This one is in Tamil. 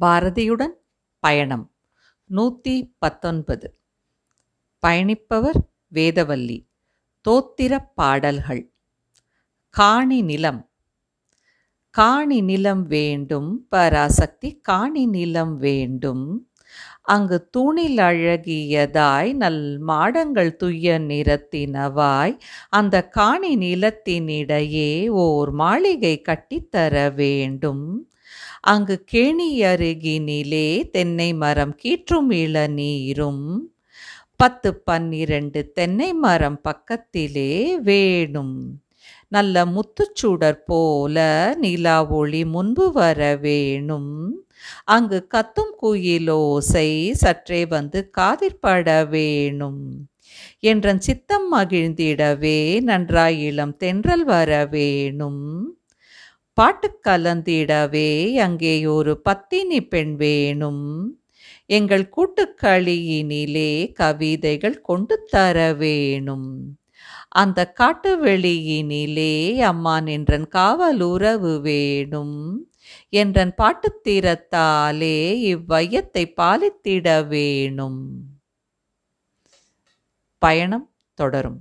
பாரதியுடன் பயணம். நூற்றி பத்தொன்பது பயணிப்பவர் வேதவல்லி. தோத்திரப் பாடல்கள். காணி நிலம். காணி நிலம் வேண்டும். பராசக்தி காணி நிலம் வேண்டும். அங்கு தூணில் அழகியதாய் நல் மாடங்கள் துய்ய நிறத்தினவாய் அந்த காணி நிலத்தினிடையே ஓர் மாளிகை கட்டித்தர வேண்டும். அங்கு கேணி அருகினிலே தென்னை மரம் கீற்றும் இளநீரும் பத்து பன்னிரண்டு தென்னை மரம் பக்கத்திலே வேணும். நல்ல முத்துச்சூடர் போல நிலா ஒளி முன்பு வர வேணும். அங்கு கத்தும் குயிலோசை சற்றே வந்து காதிற்பட வேணும். என்றன் சித்தம் மகிழ்ந்திடவே நன்றாயிளம் தென்றல் வர வேணும். பாட்டு கலந்திடவே அங்கே ஒரு பத்தினி பெண் வேணும். எங்கள் கூட்டுக்களியினிலே கவிதைகள் கொண்டு தர வேணும். அந்த காட்டு வெளியினிலே அம்மா நின்றன் காவல் உறவு வேணும். என்றன் பாட்டுத்திறத்தாலே இவ்வையத்தை பாலித்திட வேணும். பயணம் தொடரும்.